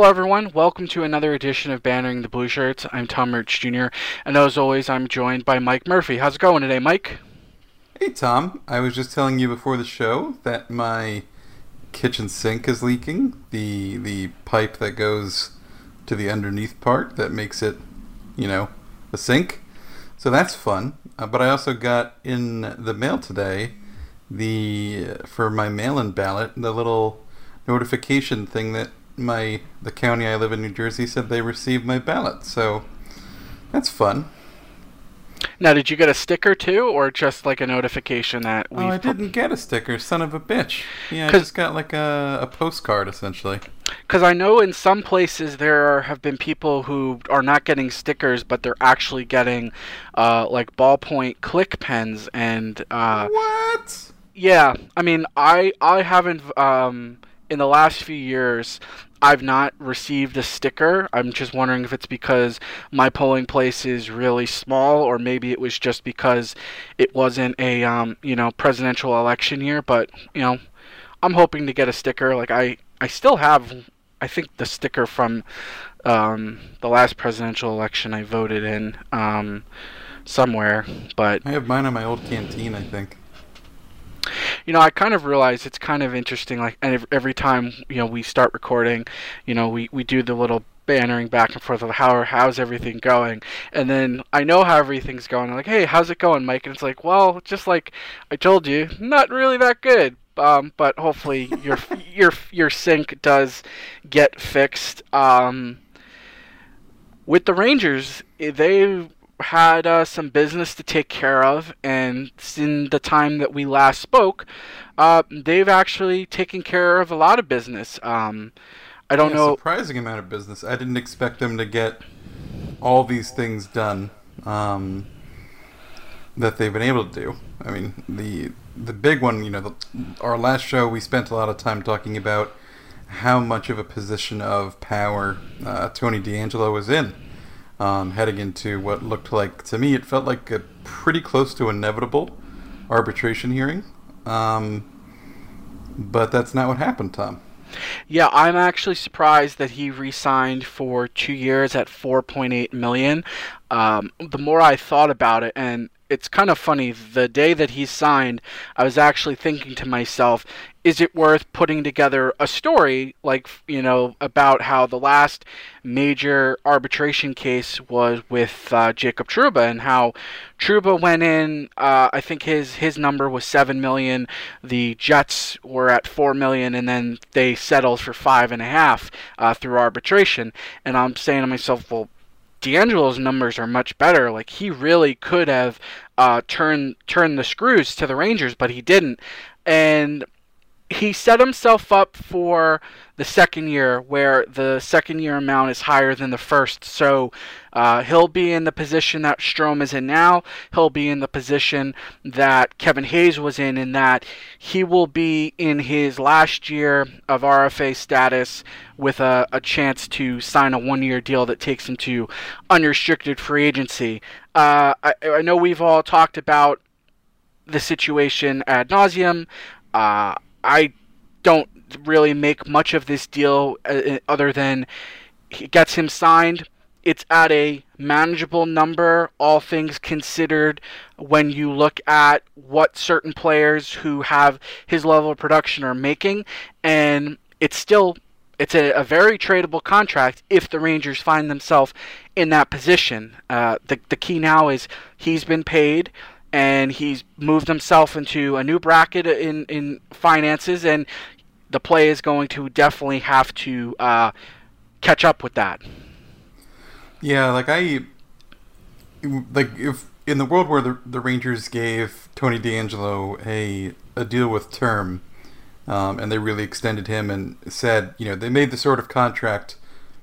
Hello, everyone. Welcome to another edition of Bantering the Blue Shirts. I'm Tom Merch Jr., and as always, I'm joined by Mike Murphy. How's it going today, Mike? Hey, Tom. I was just telling you before the show that my kitchen sink is leaking. The the pipe that goes to the underneath part that makes it, you know, a sink. So that's fun. Uh, but I also got in the mail today the for my mail-in ballot the little notification thing that my the county I live in, New Jersey, said they received my ballot. So that's fun. Now, did you get a sticker too, or just like a notification that we? Oh, I didn't get a sticker. Son of a bitch. Yeah, I just got like a, a postcard essentially. Because I know in some places there have been people who are not getting stickers, but they're actually getting uh, like ballpoint click pens and. Uh, what? Yeah, I mean, I I haven't um, in the last few years. I've not received a sticker. I'm just wondering if it's because my polling place is really small, or maybe it was just because it wasn't a um, you know presidential election year. But you know, I'm hoping to get a sticker. Like I, I still have, I think the sticker from um, the last presidential election I voted in um, somewhere. But I have mine on my old canteen. I think you know, I kind of realize it's kind of interesting. Like, and every time you know we start recording, you know, we we do the little bannering back and forth of how how's everything going, and then I know how everything's going. I'm like, hey, how's it going, Mike? And it's like, well, just like I told you, not really that good. Um, but hopefully your your your sink does get fixed. Um, with the Rangers, they had uh, some business to take care of, and in the time that we last spoke, uh, they've actually taken care of a lot of business. Um, I don't yeah, know. Surprising amount of business. I didn't expect them to get all these things done um, that they've been able to do. I mean, the the big one, you know, the, our last show we spent a lot of time talking about how much of a position of power uh, Tony DeAngelo was in um, heading into what looked like, to me, it felt like a pretty close to inevitable arbitration hearing. Um, but that's not what happened, Tom. Yeah, I'm actually surprised that he re-signed for two years at 4.8 million. Um, the more I thought about it, and it's kind of funny. The day that he signed, I was actually thinking to myself, is it worth putting together a story like you know about how the last major arbitration case was with uh, Jacob Trouba and how Trouba went in. Uh, I think his his number was seven million. The Jets were at four million, and then they settled for five and a half uh, through arbitration. And I'm saying to myself, well. DeAngelo's numbers are much better. Like he really could have uh, turned turned the screws to the Rangers, but he didn't. And he set himself up for the second year where the second year amount is higher than the first. So uh, he'll be in the position that Strome is in now. He'll be in the position that Kevin Hayes was in, in that he will be in his last year of RFA status with a, a chance to sign a one year deal that takes him to unrestricted free agency. Uh, I, I know we've all talked about the situation ad nauseum. Uh, I don't really make much of this deal uh, other than he gets him signed. It's at a manageable number, all things considered, when you look at what certain players who have his level of production are making, and it's still it's a, a very tradable contract if the Rangers find themselves in that position. Uh, the the key now is he's been paid and he's moved himself into a new bracket in in finances, and the play is going to definitely have to uh, catch up with that. Yeah, like I like if in the world where the the Rangers gave Tony DeAngelo a a deal with term, um, and they really extended him and said, you know, they made the sort of contract.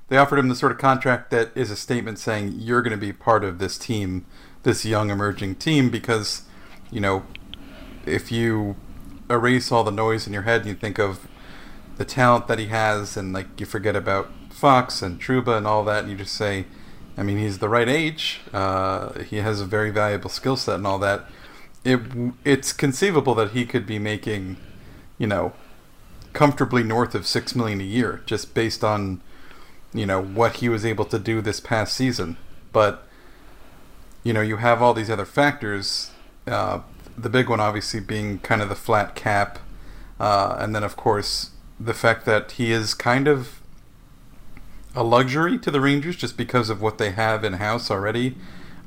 They offered him the sort of contract that is a statement saying you're going to be part of this team this young emerging team because, you know, if you erase all the noise in your head and you think of the talent that he has and like you forget about Fox and Trouba and all that and you just say, I mean, he's the right age. Uh, he has a very valuable skill set and all that. It it's conceivable that he could be making, you know, comfortably north of six million a year just based on you know, what he was able to do this past season. But, you know, you have all these other factors. Uh, the big one, obviously, being kind of the flat cap. Uh, and then, of course, the fact that he is kind of a luxury to the Rangers just because of what they have in house already.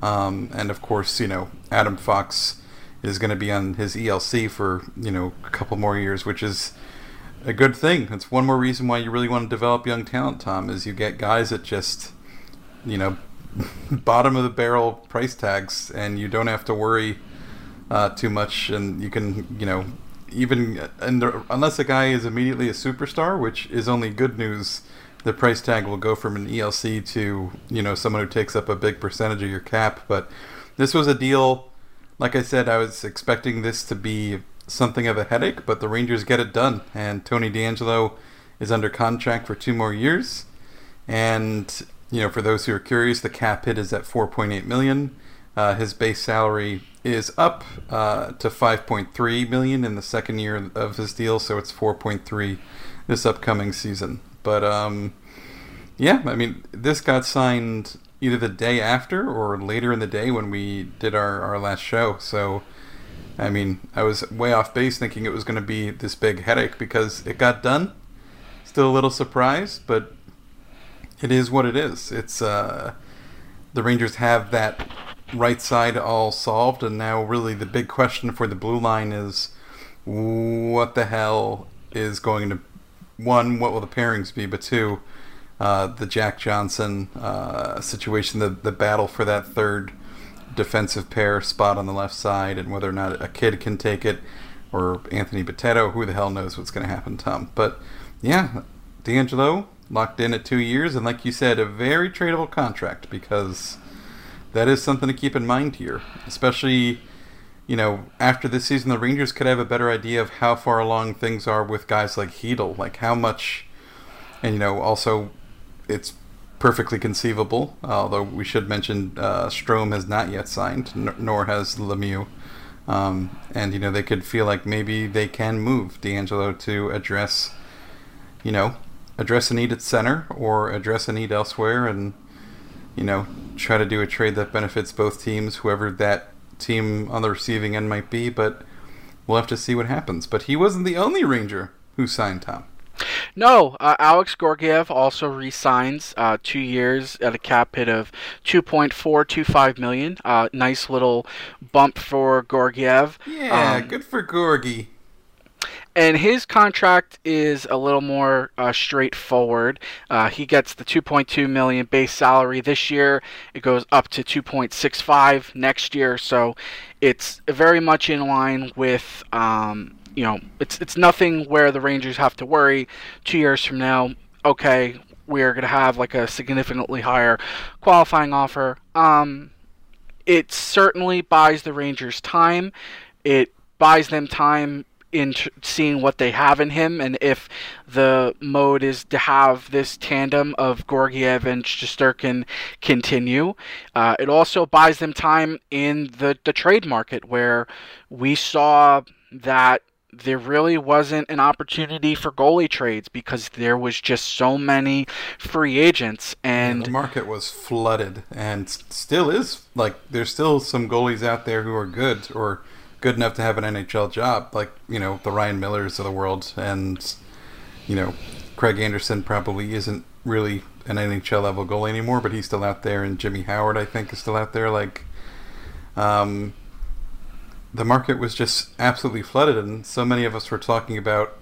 Um, and of course, you know, Adam Fox is going to be on his ELC for, you know, a couple more years, which is a good thing. It's one more reason why you really want to develop young talent, Tom, is you get guys that just, you know, bottom of the barrel price tags, and you don't have to worry uh, too much, and you can, you know, even and unless a guy is immediately a superstar, which is only good news, the price tag will go from an ELC to you know someone who takes up a big percentage of your cap. But this was a deal. Like I said, I was expecting this to be something of a headache, but the Rangers get it done, and Tony DeAngelo is under contract for two more years. And you know, for those who are curious, the cap hit is at 4.8 million. Uh, his base salary is up uh, to 5.3 million in the second year of his deal, so it's 4.3 this upcoming season. But um, yeah, I mean, this got signed either the day after or later in the day when we did our, our last show. So, I mean, I was way off base thinking it was going to be this big headache because it got done. Still a little surprised, but it is what it is. It's uh, the Rangers have that right side all solved, and now really the big question for the blue line is what the hell is going to one, what will the pairings be, but two, uh, the Jack Johnson uh, situation, the the battle for that third defensive pair spot on the left side, and whether or not a kid can take it, or Anthony Bitetto, who the hell knows what's going to happen, Tom. But yeah, DeAngelo locked in at two years, and like you said, a very tradable contract because that is something to keep in mind here, especially you know after this season, the Rangers could have a better idea of how far along things are with guys like Chytil, like how much, and you know also it's perfectly conceivable. Although we should mention uh, Strome has not yet signed, n- nor has Lemieux. Um, and you know they could feel like maybe they can move DeAngelo to address, you know, address a need at center or address a need elsewhere, and you know try to do a trade that benefits both teams, whoever that team on the receiving end might be. But we'll have to see what happens. But he wasn't the only Ranger who signed Tom. No, uh, Alex Georgiev also re-signs uh, two years at a cap hit of 2.425 million. Uh, nice little bump for Georgiev. Yeah, um, good for Gorgie. And his contract is a little more uh, straightforward. Uh, he gets the 2.2 million base salary this year. It goes up to 2.65 next year. So it's very much in line with um, you know, it's it's nothing where the Rangers have to worry two years from now. Okay, we're gonna have like a significantly higher qualifying offer. Um, it certainly buys the Rangers time. It buys them time in tr- seeing what they have in him, and if the mode is to have this tandem of Georgiev and Shesterkin continue, uh, it also buys them time in the the trade market where we saw that there really wasn't an opportunity for goalie trades because there was just so many free agents and yeah, the market was flooded and still is. Like there's still some goalies out there who are good or good enough to have an NHL job like you know the Ryan Millers of the world and you know Craig Anderson probably isn't really an NHL level goalie anymore but he's still out there and Jimmy Howard I think is still out there like um the market was just absolutely flooded, and so many of us were talking about,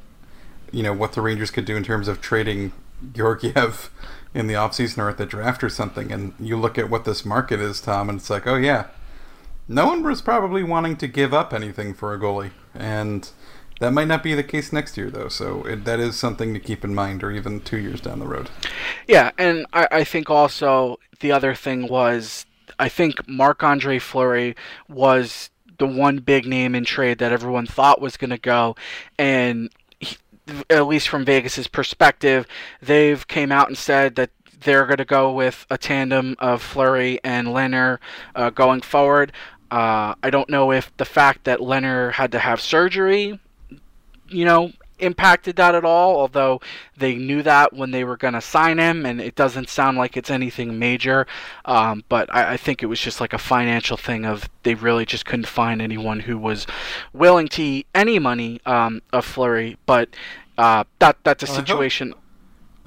you know, what the Rangers could do in terms of trading Georgiev in the offseason or at the draft or something. And you look at what this market is, Tom, and it's like, oh yeah, no one was probably wanting to give up anything for a goalie, and that might not be the case next year, though. So it, that is something to keep in mind, or even two years down the road. Yeah, and I, I think also the other thing was I think Marc Andre Fleury was the one big name in trade that everyone thought was going to go, and he, at least from Vegas's perspective, they've came out and said that they're going to go with a tandem of Fleury and Lehner uh, going forward. Uh, I don't know if the fact that Lehner had to have surgery, you know, impacted that at all, although they knew that when they were going to sign him, and it doesn't sound like it's anything major. Um, but I, I, think it was just like a financial thing of they really just couldn't find anyone who was willing to eat any money um, of Fleury. But uh, that that's a situation.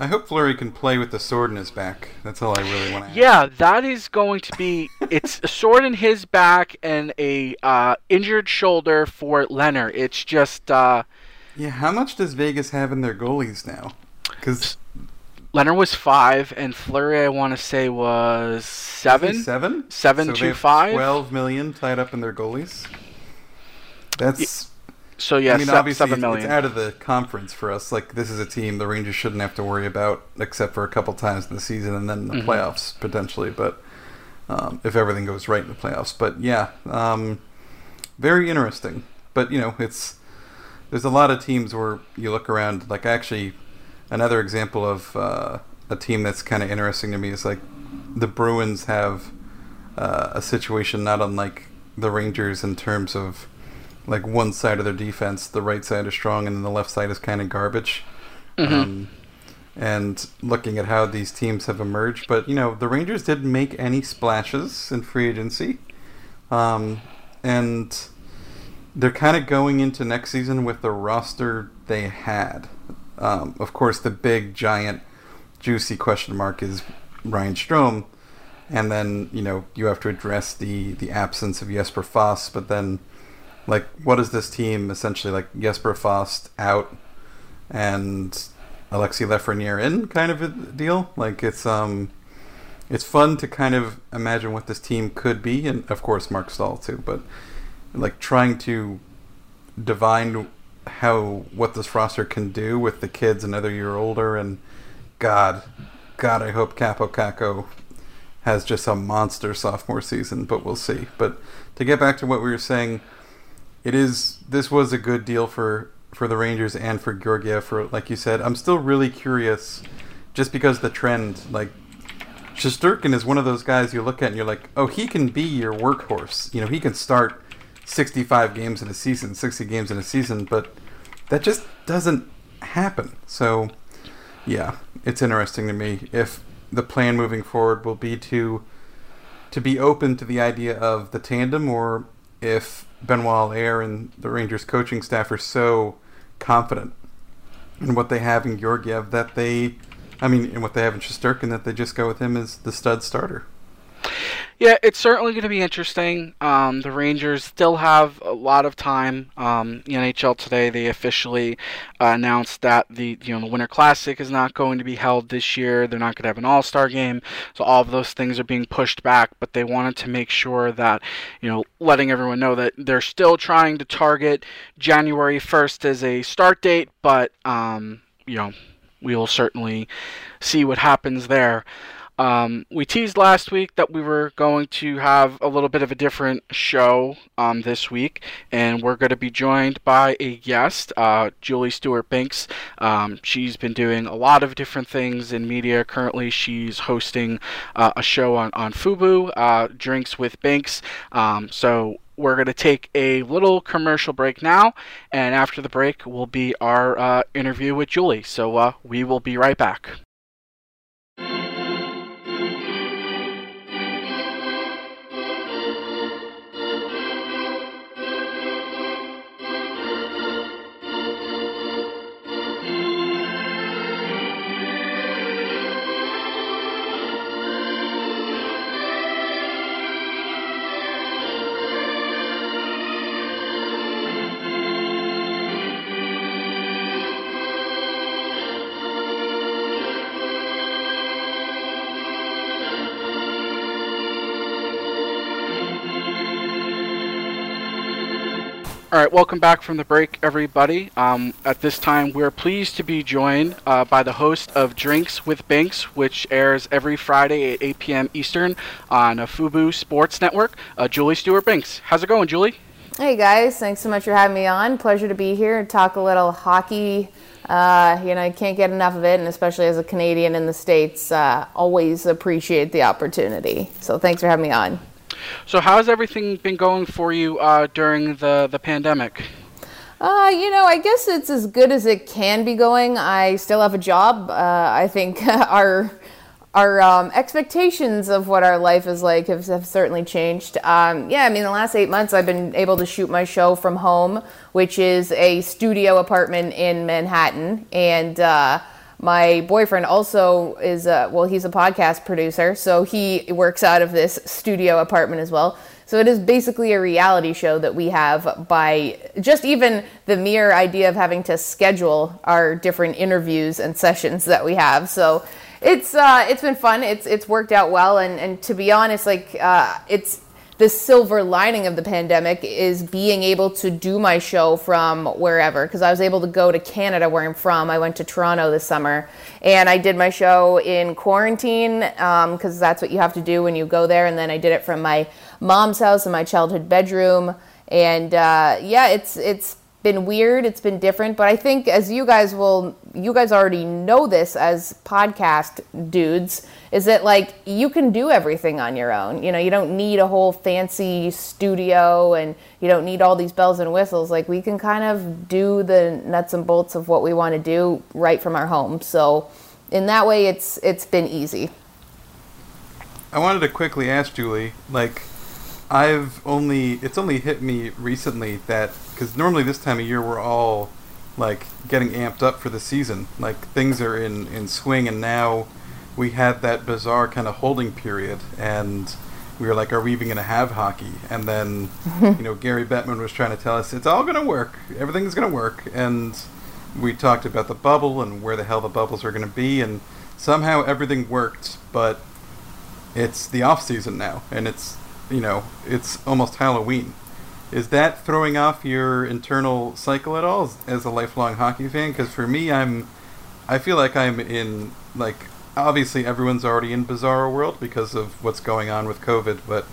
I hope Fleury can play with the sword in his back. That's all I really want to. Yeah, that is going to be. It's a sword in his back and a uh, injured shoulder for Lehner. It's just. Uh, yeah, how much does Vegas have in their goalies now? Because Lehner was five, and Fleury, I want to say, was seven. Seven. Seven so to five. Twelve million tied up in their goalies. That's. So yeah, I mean, obviously seven million. It's out of the conference for us. Like this is a team the Rangers shouldn't have to worry about, except for a couple times in the season and then the mm-hmm. playoffs potentially. But um, if everything goes right in the playoffs, but yeah, um, very interesting. But you know, it's there's a lot of teams where you look around. Like actually, another example of uh, a team that's kind of interesting to me is like the Bruins have uh, a situation not unlike the Rangers in terms of like one side of their defense, the right side is strong, and then the left side is kind of garbage. Mm-hmm. Um, and looking at how these teams have emerged, but you know the Rangers didn't make any splashes in free agency, um, and they're kind of going into next season with the roster they had. Um, of course, the big, giant, juicy question mark is Ryan Strome, and then you know you have to address the the absence of Jesper Fast, But then, like, what is this team essentially like? Jesper Fast out, and Alexi Lafreniere in, kind of a deal. Like it's um, it's fun to kind of imagine what this team could be, and of course Marc Staal too, but like trying to divine how what this roster can do with the kids another year older and god god i hope Kaapo Kakko has just a monster sophomore season but we'll see but to get back to what we were saying it is this was a good deal for for the rangers and for georgiev for like you said i'm still really curious just because the trend like Shesterkin is one of those guys you look at and you're like, oh, he can be your workhorse. You know, he can start 65 games in a season, 60 games in a season, but that just doesn't happen. So, yeah, it's interesting to me if the plan moving forward will be to to be open to the idea of the tandem or if Benoit Allaire and the Rangers coaching staff are so confident in what they have in Georgiev that they I mean in what they have in Shesterkin that they just go with him as the stud starter. Yeah, it's certainly going to be interesting. Um, the Rangers still have a lot of time. Um, the NHL today they officially uh, announced that the you know the Winter Classic is not going to be held this year. They're not going to have an All Star game, so all of those things are being pushed back. But they wanted to make sure that you know letting everyone know that they're still trying to target January 1st as a start date, but um, you know we will certainly see what happens there. Um, we teased last week that we were going to have a little bit of a different show um, this week, and we're going to be joined by a guest, uh, Julie Stewart Binks. Um, she's been doing a lot of different things in media. Currently, she's hosting uh, a show on, on Fubo, uh, Drinks with Binks. Um, so we're going to take a little commercial break now, and after the break will be our uh, interview with Julie. So uh, we will be right back. All right, welcome back from the break, everybody. Um, at this time, we're pleased to be joined uh, by the host of Drinks with Binks, which airs every Friday at 8 p.m. Eastern on a Fubo Sports Network. Uh, Julie Stewart Binks. How's it going, Julie? Hey, guys. Thanks so much for having me on. Pleasure to be here and talk a little hockey. Uh, you know, I can't get enough of it, and especially as a Canadian in the States, uh, always appreciate the opportunity. So thanks for having me on. So, how has everything been going for you uh, during the the pandemic? Uh, you know, I guess it's as good as it can be going. I still have a job. Uh, I think our our um, expectations of what our life is like have, have certainly changed. Um, yeah, I mean, the last eight months I've been able to shoot my show from home, which is a studio apartment in Manhattan. And uh, my boyfriend also is, a, well, he's a podcast producer, so he works out of this studio apartment as well. So it is basically a reality show that we have by just even the mere idea of having to schedule our different interviews and sessions that we have. So it's uh, it's been fun. It's it's worked out well, and and to be honest, like uh, it's the silver lining of the pandemic is being able to do my show from wherever because I was able to go to Canada where I'm from. I went to Toronto this summer and I did my show in quarantine because um, that's what you have to do when you go there. And then I did it from my mom's house in my childhood bedroom. And uh, yeah, it's it's been weird. It's been different, but I think as you guys will, you guys already know this as podcast dudes, is that like you can do everything on your own. You know, you don't need a whole fancy studio and you don't need all these bells and whistles. Like we can kind of do the nuts and bolts of what we want to do right from our home. So in that way, it's it's been easy. I wanted to quickly ask Julie, like I've only it's only hit me recently that because normally this time of year we're all like getting amped up for the season, like things are in in swing, and now we had that bizarre kind of holding period, and we were like, are we even going to have hockey? And then you know Gary Bettman was trying to tell us it's all going to work, everything's going to work, and we talked about the bubble and where the hell the bubbles are going to be, and somehow everything worked, but it's the off season now, and it's you know, it's almost Halloween. Is that throwing off your internal cycle at all as, as a lifelong hockey fan? Because for me, I'm, I feel like I'm in like obviously everyone's already in bizarre world because of what's going on with COVID, but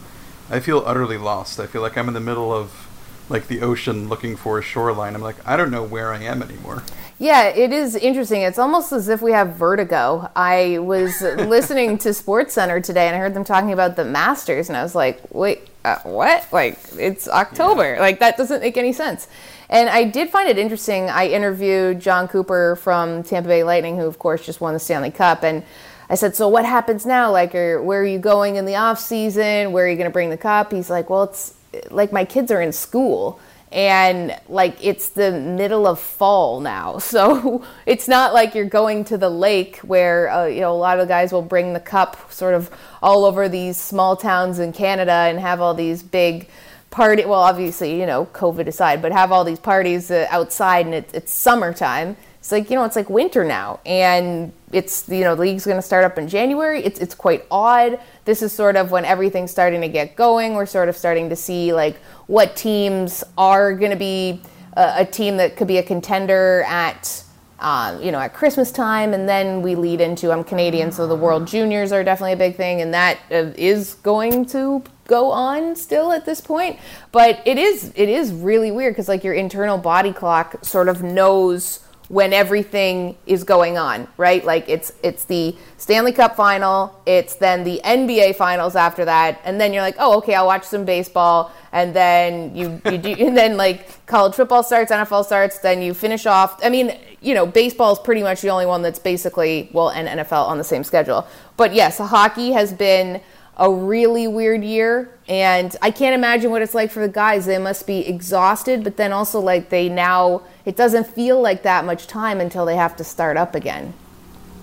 I feel utterly lost. I feel like I'm in the middle of like the ocean looking for a shoreline. I'm like, I don't know where I am anymore. Yeah, it is interesting. It's almost as if we have vertigo. I was listening to Sports Center today and I heard them talking about the Masters, and I was like, wait, uh, what? Like, it's October. Yeah. Like, that doesn't make any sense. And I did find it interesting. I interviewed Jon Cooper from Tampa Bay Lightning, who, of course, just won the Stanley Cup. And I said, so what happens now? Like, are, where are you going in the off season? Where are you going to bring the cup? He's like, well, it's like my kids are in school and like it's the middle of fall now so it's not like you're going to the lake where uh, you know a lot of guys will bring the cup sort of all over these small towns in canada and have all these big party well obviously you know covid aside but have all these parties uh, outside and it, it's summertime. It's like you know it's like winter now and it's you know the league's going to start up in january. It's, it's quite odd. This is sort of when everything's starting to get going. We're sort of starting to see like what teams are going to be a, a, team that could be a contender at um, you know at christmas time. And then we lead into i'm canadian so the world juniors are definitely a big thing. And that uh, is going to go on still at this point but it is it is really weird because like your internal body clock sort of knows when everything is going on, right? Like it's it's the Stanley Cup final, it's then the NBA finals after that, and then you're like, oh, okay, I'll watch some baseball, and then you you do, and then like college football starts, NFL starts, then you finish off. I mean, you know, baseball is pretty much the only one that's basically well, and NFL on the same schedule. But yes, hockey has been a really weird year and i can't imagine what it's like for the guys. They must be exhausted but then also like they now it doesn't feel like that much time until they have to start up again.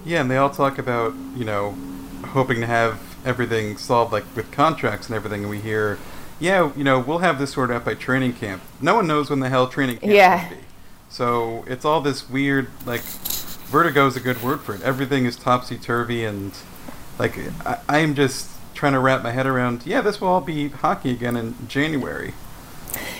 Yeah and they all talk about you know hoping to have everything solved like with contracts and everything and we hear yeah you know we'll have this sorted out by training camp. No one knows when the hell training camp yeah. will be. So it's all this weird like vertigo is a good word for it. Everything is topsy-turvy and like I, i'm just trying to wrap my head around. Yeah, this will all be hockey again in January.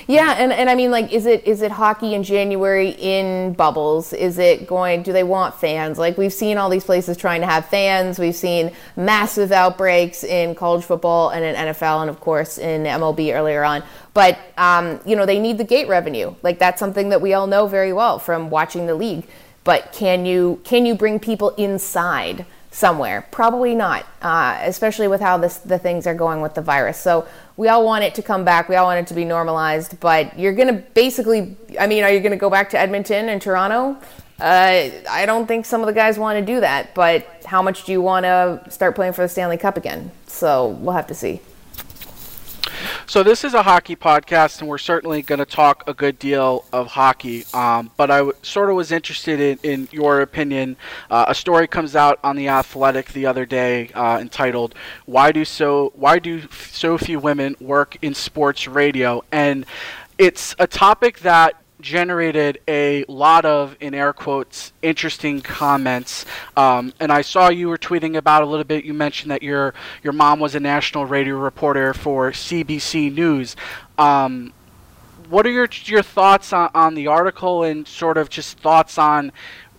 Yeah, and, and I mean, like, is it is it hockey in January in bubbles? Is it going? Do they want fans? Like, we've seen all these places trying to have fans. We've seen massive outbreaks in college football and in NFL, and of course in MLB earlier on. But um, you know, they need the gate revenue. Like, that's something that we all know very well from watching the league. But can you can you bring people inside? Somewhere? Probably not, uh, especially with how this, the things are going with the virus. So we all want it to come back. We all want it to be normalized. But you're going to basically, I mean, are you going to go back to Edmonton and Toronto? Uh, I don't think some of the guys want to do that. But how much do you want to start playing for the Stanley Cup again? So we'll have to see. So this is a hockey podcast, and we're certainly going to talk a good deal of hockey. Um, but I w- sort of was interested in, in your opinion. Uh, a story comes out on the Athletic the other day uh, entitled "Why do so Why do so few women work in sports radio?" and it's a topic that generated a lot of, in air quotes, interesting comments. Um, and I saw you were tweeting about a little bit. You mentioned that your your mom was a national radio reporter for CBC News. Um, what are your your thoughts on, on the article and sort of just thoughts on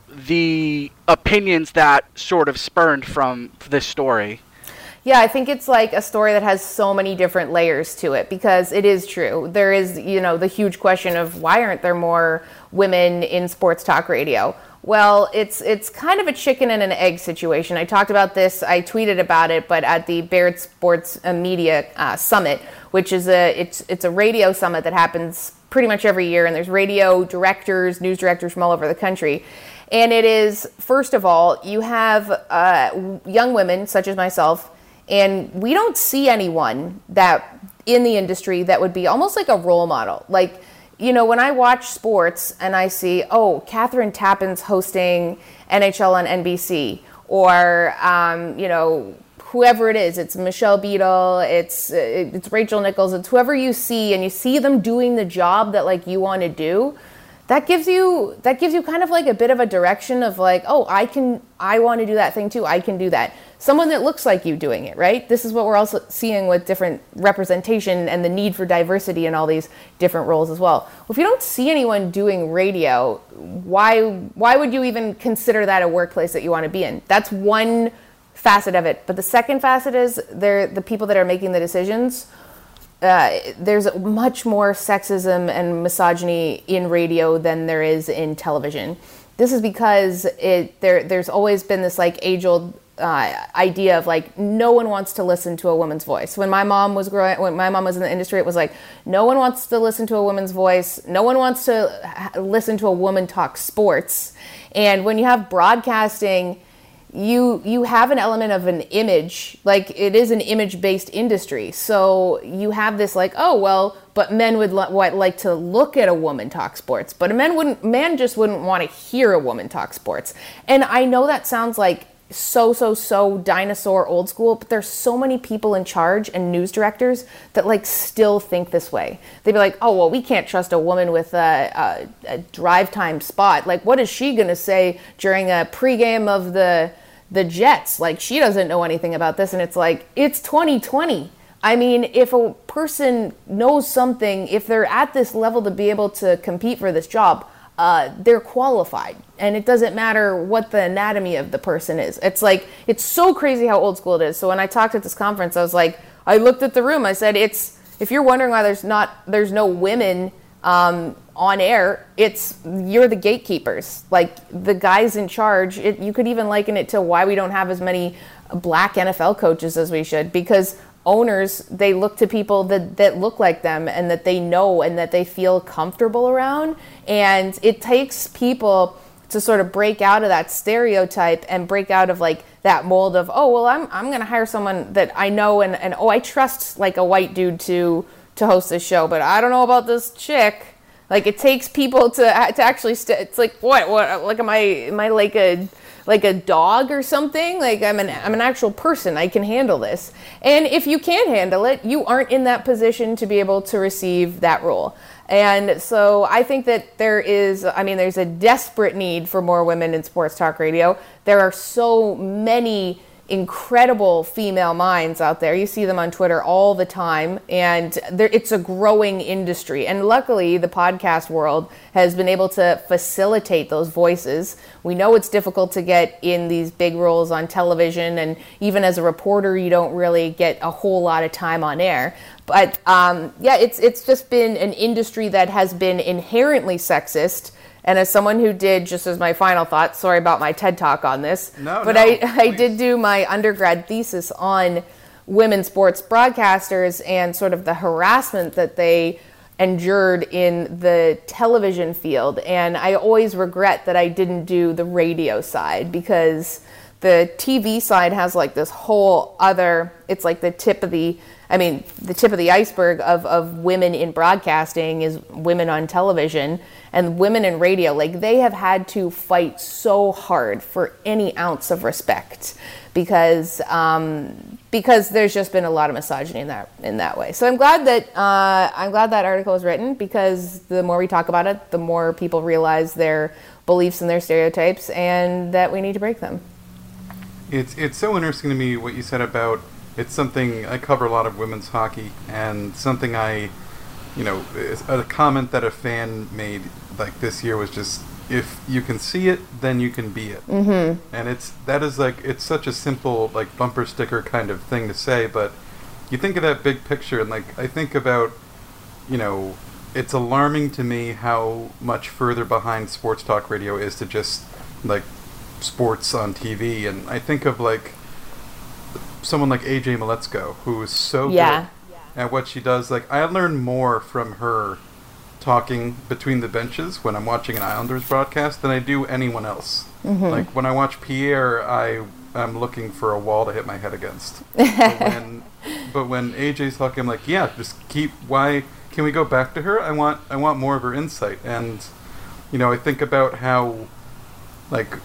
the opinions that sort of spurned from this story? Yeah, I think it's like a story that has so many different layers to it because it is true. There is, you know, the huge question of why aren't there more women in sports talk radio? Well, it's it's kind of a chicken and an egg situation. I talked about this, I tweeted about it, but at the Barrett Sports uh, Media uh, Summit, which is a it's it's a radio summit that happens pretty much every year, and there's radio directors, news directors from all over the country. And it is first of all, you have uh, young women such as myself and we don't see anyone that in the industry that would be almost like a role model. Like, you know, when I watch sports and I see, oh, Kathryn Tappen's hosting NHL on NBC, or, um, you know, whoever it is, it's Michelle Beadle, it's it's Rachel Nichols, it's whoever you see, and you see them doing the job that like you want to do that gives you that gives you kind of like a bit of a direction of like oh i can i want to do that thing too i can do that. Someone that looks like you doing it right? This is what we're also seeing with different representation and the need for diversity in all these different roles as well. If you don't see anyone doing radio why why would you even consider that a workplace that you want to be in? That's one facet of it. But the second facet is they're the people that are making the decisions uh, there's much more sexism and misogyny in radio than there is in television. This is because it there there's always been this like age old uh, idea of like no one wants to listen to a woman's voice. When my mom was growing, when my mom was in the industry, it was like no one wants to listen to a woman's voice. No one wants to listen to a woman talk sports. And when you have broadcasting you you have an element of an image like it is an image based industry. So you have this like oh well but men would what, like to look at a woman talk sports but a man wouldn't man just wouldn't want to hear a woman talk sports. And i know that sounds like so so so dinosaur old school but there's so many people in charge and news directors that like still think this way. They'd be like oh well we can't trust a woman with a, a, a drive time spot. Like what is she going to say during a pregame of the the jets like she doesn't know anything about this and it's like it's 2020 I mean, if a person knows something, if they're at this level to be able to compete for this job, uh, they're qualified. And it doesn't matter what the anatomy of the person is. It's like, it's so crazy how old school it is. So when I talked at this conference, I was like, I looked at the room, I said, it's, if you're wondering why there's not, there's no women um, on air, it's, you're the gatekeepers. Like the guys in charge, it, you could even liken it to why we don't have as many black NFL coaches as we should because owners they look to people that, that look like them and that they know and that they feel comfortable around and it takes people to sort of break out of that stereotype and break out of like that mold of oh well i'm, I'm going to hire someone that i know and, and oh i trust like a white dude to to host this show but i don't know about this chick like it takes people to to actually st- it's like what what like am i am i like a like a dog or something. Like I'm an I'm an actual person. I can handle this. And if you can't handle it, you aren't in that position to be able to receive that role. And so I think that there is, I mean, there's a desperate need for more women in sports talk radio. There are so many incredible female minds out there. You see them on Twitter all the time, and it's a growing industry. And luckily, the podcast world has been able to facilitate those voices. We know it's difficult to get in these big roles on television, and even as a reporter, you don't really get a whole lot of time on air. But um, yeah, it's it's just been an industry that has been inherently sexist And as someone who did, just as my final thought, sorry about my TED talk on this, No, but no, I, I did do my undergrad thesis on women sports broadcasters and sort of the harassment that they endured in the television field. And I always regret that I didn't do the radio side because the TV side has like this whole other, it's like the tip of the, I mean, the tip of the iceberg of, of women in broadcasting is women on television and women in radio. Like they have had to fight so hard for any ounce of respect because um, because there's just been a lot of misogyny in that in that way. So I'm glad that uh, I'm glad that article was written because the more we talk about it, the more people realize their beliefs and their stereotypes, and that we need to break them. It's it's so interesting to me what you said about it's something I cover a lot of women's hockey and something I, you know, a comment that a fan made like this year was just if you can see it, then you can be it. Mm-hmm. And it's that is like it's such a simple like bumper sticker kind of thing to say, but you think of that big picture and like I think about, you know, it's alarming to me how much further behind sports talk radio is to just like sports on TV, and I think of like someone like AJ Mleczko, who is so Yeah. good at what she does. Like I learn more from her talking between the benches when I'm watching an Islanders broadcast than I do anyone else. Mm-hmm. Like when I watch Pierre, I am looking for a wall to hit my head against. but when but when AJ's talking, I'm like, yeah, just keep. Why can we go back to her? I want I want more of her insight. And you know, I think about how like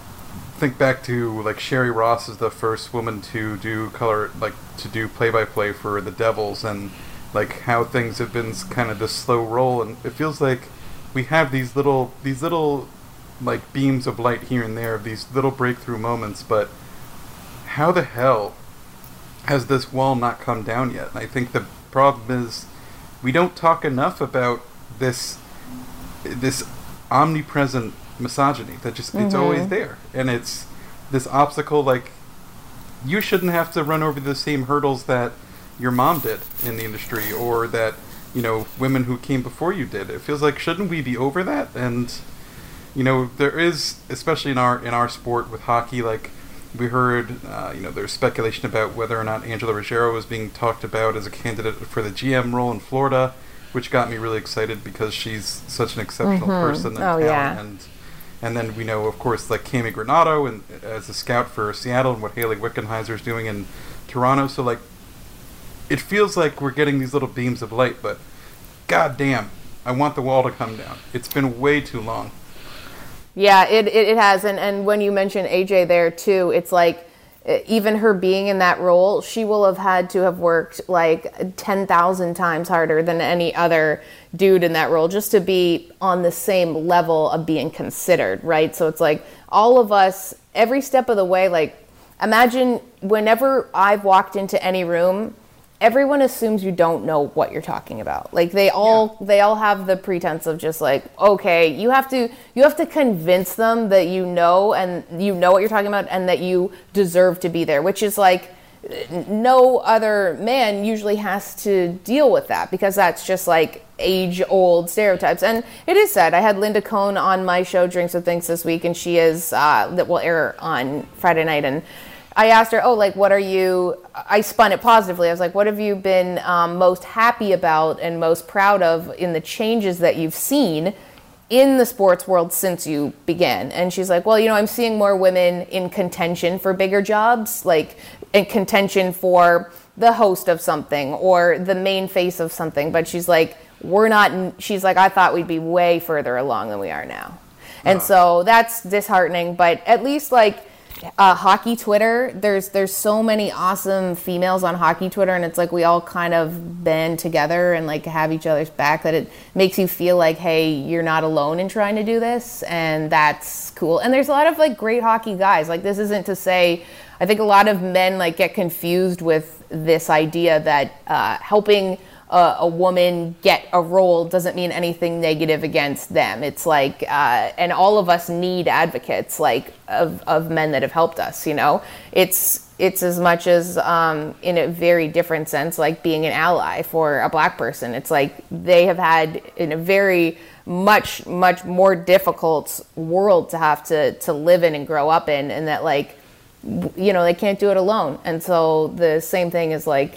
think back to like Sherry Ross is the first woman to do color like to do play by play for the Devils and like how things have been kind of this slow roll and it feels like we have these little these little like beams of light here and there of these little breakthrough moments but how the hell has this wall not come down yet? And I think the problem is we don't talk enough about this this omnipresent misogyny that just it's always there. And it's this obstacle like you shouldn't have to run over the same hurdles that your mom did in the industry or that you know women who came before you did. It feels like shouldn't we be over that? And you know there is especially in our in our sport with hockey like we heard uh, you know there's speculation about whether or not Angela Ruggiero was being talked about as a candidate for the GM role in Florida which got me really excited because she's such an exceptional person and Oh, talent yeah. and and then we know, of course, like Cami Granato and as a scout for Seattle and what Hayley Wickenheiser is doing in Toronto. So like, it feels like we're getting these little beams of light, but god damn, I want the wall to come down. It's been way too long. Yeah, it, it, it has. And, and when you mention AJ there too, it's like even her being in that role, she will have had to have worked like 10,000 times harder than any other dude in that role just to be on the same level of being considered, right? So it's like all of us, every step of the way, like imagine whenever I've walked into any room, everyone assumes you don't know what you're talking about. Like they all they all have the pretense of just like okay you have to you have to convince them that you know and you know what you're talking about and that you deserve to be there which is like no other man usually has to deal with that because that's just like age old stereotypes. And it is said i had linda cohn on my show drinks with Binks this week and she is uh, that will air on friday night and I asked her, "Oh, like, what are you?" I spun it positively. I was like, "What have you been um, most happy about and most proud of in the changes that you've seen in the sports world since you began?" And she's like, "Well, you know, I'm seeing more women in contention for bigger jobs, like in contention for the host of something or the main face of something." But she's like, "We're not." She's like, "I thought we'd be way further along than we are now," and so that's disheartening. But at least like uh, hockey Twitter. There's there's so many awesome females on hockey Twitter, and it's like we all kind of band together and like have each other's back. That it makes you feel like, hey, you're not alone in trying to do this, and that's cool. And there's a lot of like great hockey guys. Like this isn't to say. I think a lot of men like get confused with this idea that uh, helping a, a woman get a role doesn't mean anything negative against them. It's like, uh, and all of us need advocates like of, of men that have helped us. You know, it's it's as much as um, in a very different sense, like being an ally for a black person. It's like they have had in a very much much more difficult world to have to to live in and grow up in and that like you know they can't do it alone and so the same thing is like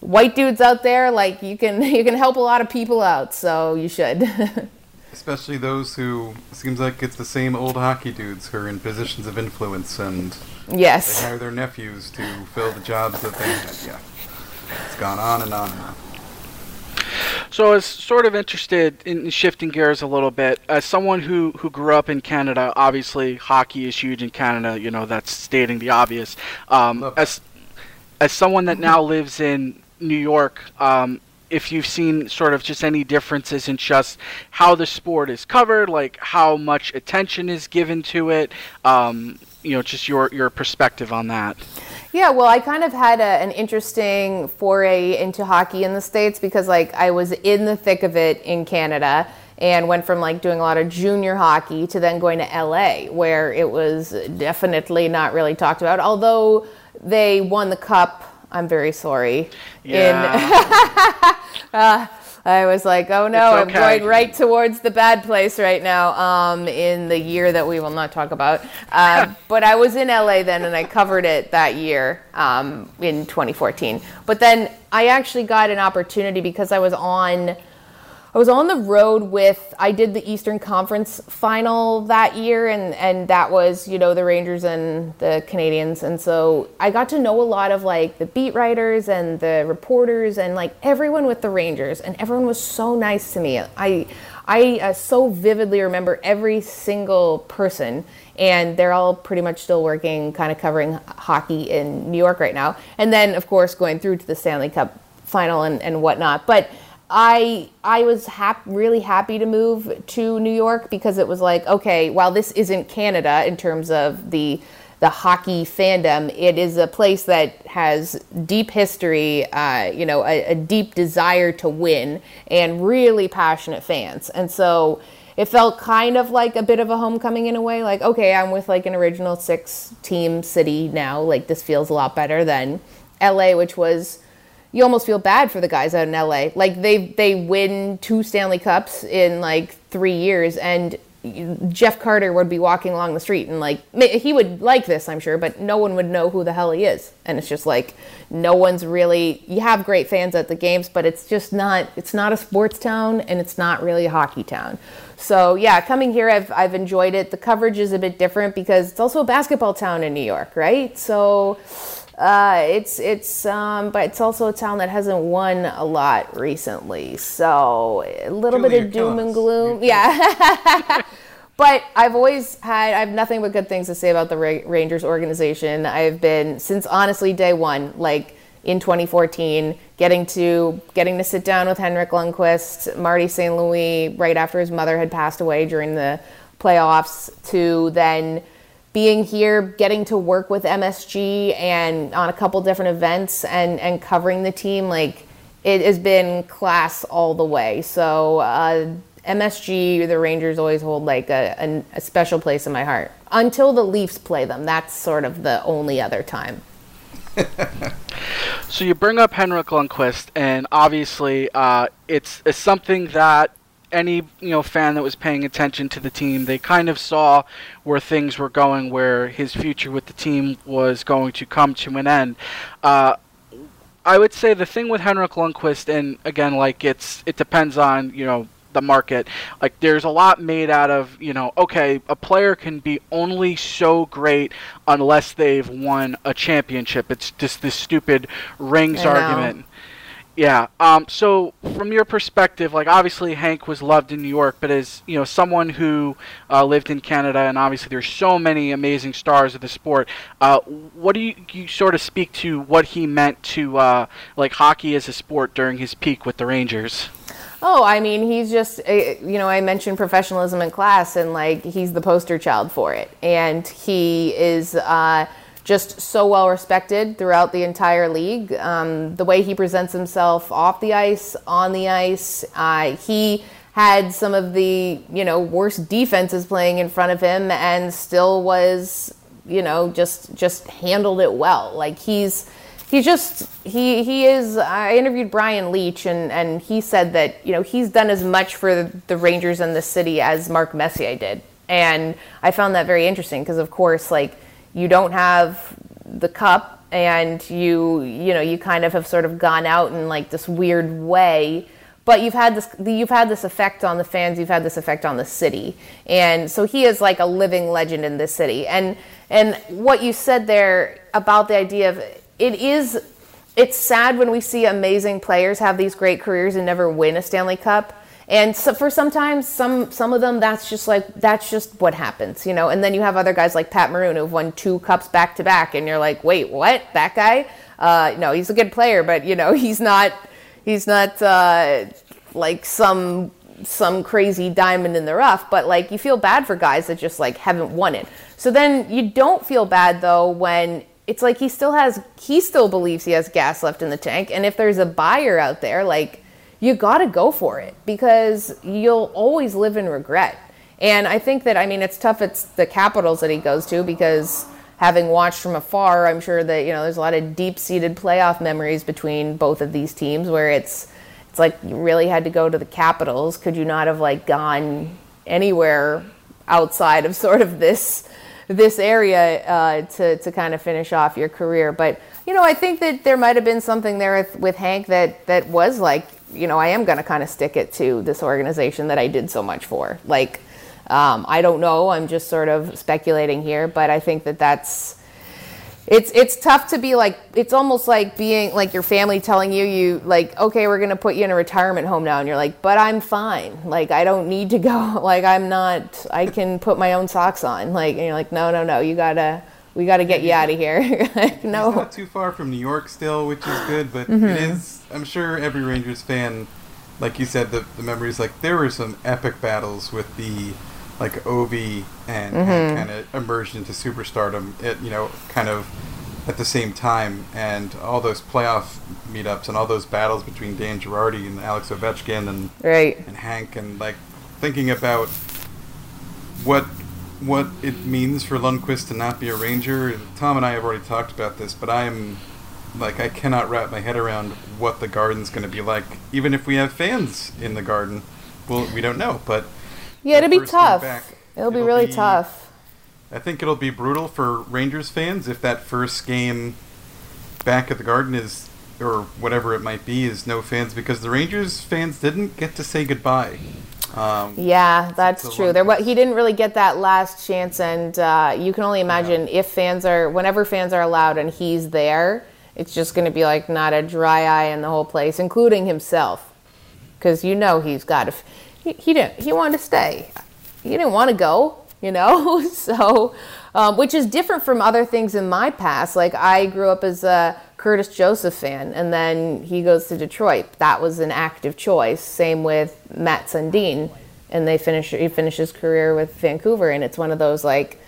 white dudes out there like you can you can help a lot of people out so you should Especially those who seems like it's the same old hockey dudes who are in positions of influence and they yes hire their nephews to fill the jobs that they had. Yeah, it's gone on and on and on. So I was sort of interested in shifting gears a little bit. As someone who, who grew up in Canada, obviously hockey is huge in Canada. You know that's stating the obvious. Um, as as someone that now lives in New York, um, if you've seen sort of just any differences in just how the sport is covered, like how much attention is given to it, um, you know, just your your perspective on that. Yeah, well, I kind of had a, an interesting foray into hockey in the States because, like, I was in the thick of it in Canada and went from, like, doing a lot of junior hockey to then going to LA, where it was definitely not really talked about. Although they won the cup, I'm very sorry. Yeah. I was like, oh no, okay. I'm going right towards the bad place right now um, in the year that we will not talk about. Uh, but I was in LA then and I covered it that year um, in 2014. But then I actually got an opportunity because I was on. I was on the road with I did the Eastern Conference final that year and and that was, you know, the Rangers and the Canadiens and so I got to know a lot of like the beat writers and the reporters and like everyone with the Rangers and everyone was so nice to me. I I uh, so vividly remember every single person and they're all pretty much still working kind of covering hockey in New York right now. And then of course going through to the Stanley Cup final and, and whatnot. But I I was hap- really happy to move to New York because it was like okay, while this isn't Canada in terms of the the hockey fandom, it is a place that has deep history, uh, you know, a, a deep desire to win and really passionate fans, and so it felt kind of like a bit of a homecoming in a way. Like okay, I'm with like an original six team city now. Like this feels a lot better than L.A., which was you almost feel bad for the guys out in LA. Like they they win two Stanley Cups in like three years, and Jeff Carter would be walking along the street and like he would like this, I'm sure, but no one would know who the hell he is. And it's just like no one's really. You have great fans at the games, but it's just not. It's not a sports town, and it's not really a hockey town. So yeah, coming here, I've I've enjoyed it. The coverage is a bit different because it's also a basketball town in New York, right? So. Uh, it's it's um, but it's also a town that hasn't won a lot recently, so a little Julia, bit of doom and gloom. Yeah, but I've always had I have nothing but good things to say about the Ra- Rangers organization. I've been since honestly day one, like in 2014, getting to getting to sit down with Henrik Lundqvist, Marty St. Louis, right after his mother had passed away during the playoffs, to then being here, getting to work with MSG and on a couple different events and, and covering the team, like it has been class all the way. So uh, MSG, the Rangers always hold like a, a, a special place in my heart until the Leafs play them. That's sort of the only other time. So you bring up Henrik Lundqvist, and obviously, uh, it's, it's something that any you know fan that was paying attention to the team, they kind of saw where things were going, where his future with the team was going to come to an end. Uh, I would say the thing with Henrik Lundqvist, and again, like it's it depends on you know the market. Like there's a lot made out of you know okay, a player can be only so great unless they've won a championship. It's just this stupid rings argument. Yeah. Um. So, from your perspective, like obviously Hank was loved in New York, but as you know, someone who uh, lived in Canada, and obviously there's so many amazing stars of the sport. Uh, what do you, you sort of speak to what he meant to uh, like hockey as a sport during his peak with the Rangers? Oh, I mean, he's just, uh, you know, I mentioned professionalism in class, and like he's the poster child for it. And he is uh, just so well respected throughout the entire league. Um, the way he presents himself off the ice, on the ice, uh, he had some of the, you know, worst defenses playing in front of him and still was, you know, just just handled it well. Like he's he just he he is i interviewed brian leetch and and he said that you know he's done as much for the rangers and the city as mark messier did and i found that very interesting because of course like you don't have the cup and you you know you kind of have sort of gone out in like this weird way but you've had this you've had this effect on the fans you've had this effect on the city and so he is like a living legend in this city and and what you said there about the idea of it is it's sad when we see amazing players have these great careers and never win a Stanley Cup. And so for sometimes some some of them that's just like that's just what happens, you know. And then you have other guys like Pat Maroon who've won two cups back to back, and you're like, wait, what? That guy? Uh, no, he's a good player, but you know he's not he's not uh, like some some crazy diamond in the rough. But like you feel bad for guys that just like haven't won it. So then you don't feel bad though when it's like he still has he still believes he has gas left in the tank and if there's a buyer out there like you got to go for it because you'll always live in regret and i think that i mean it's tough it's the capitals that he goes to because having watched from afar i'm sure that you know there's a lot of deep-seated playoff memories between both of these teams where it's it's like you really had to go to the capitals could you not have like gone anywhere outside of sort of this this area uh, to, to kind of finish off your career. But, you know, I think that there might have been something there with, with Hank that, that was like, you know, I am going to kind of stick it to this organization that I did so much for. Like, um, I don't know. I'm just sort of speculating here, but I think that that's it's it's tough to be like it's almost like being like your family telling you you like okay we're to put you in a retirement home now and you're like but I'm fine like I don't need to go like I'm not I can put my own socks on like and you're like no no no you got to we got to get you out of here like, no He's not too far from New York still which is good but mm-hmm. it is I'm sure every Rangers fan like you said the the memories like there were some epic battles with the like Ovi and, mm-hmm. and kind of emerged into superstardom at you know kind of at the same time, and all those playoff meetups and all those battles between Dan Girardi and Alex Ovechkin and right. and Hank and like thinking about what what it means for Lundqvist to not be a Ranger. Tom and I have already talked about this, but I am like I cannot wrap my head around what the garden's going to be like. Even if we have fans in the garden, well, we don't know. But yeah, it'll be tough. Back, it'll, it'll, be really be, tough. I think it'll be brutal for Rangers fans if that first game back at the Garden is, or whatever it might be, is no fans because the Rangers fans didn't get to say goodbye. Um, yeah, that's true. There, he didn't really get that last chance, and uh, you can only imagine yeah. if fans are, whenever fans are allowed, and he's there, it's just going to be like not a dry eye in the whole place, including himself, because you know he's got to he, he didn't he wanted to stay. He didn't want to go you know? So um, which is different from other things in my past. Like i grew up as a curtis joseph fan and then he goes to detroit. That was an active choice. Same with Mats sundin and they finish he finished his career with vancouver and it's one of those like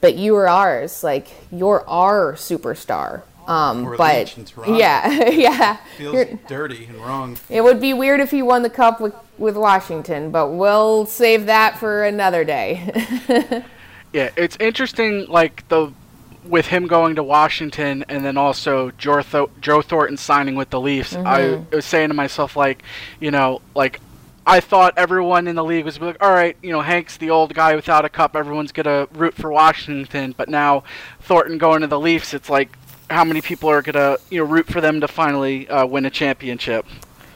but you are ours like you're our superstar. Um, or but yeah, yeah, feels You're, dirty and wrong. It would be weird if he won the cup with with Washington, but we'll save that for another day. yeah, it's interesting, like the with him going to Washington and then also Joe, Joe Thornton signing with the Leafs. Mm-hmm. I was saying to myself, like, you know, like I thought everyone in the league was like, all right, you know, Hank's the old guy without a cup. Everyone's gonna root for Washington, but now Thornton going to the Leafs, it's like how many people are gonna you know root for them to finally uh, win a championship.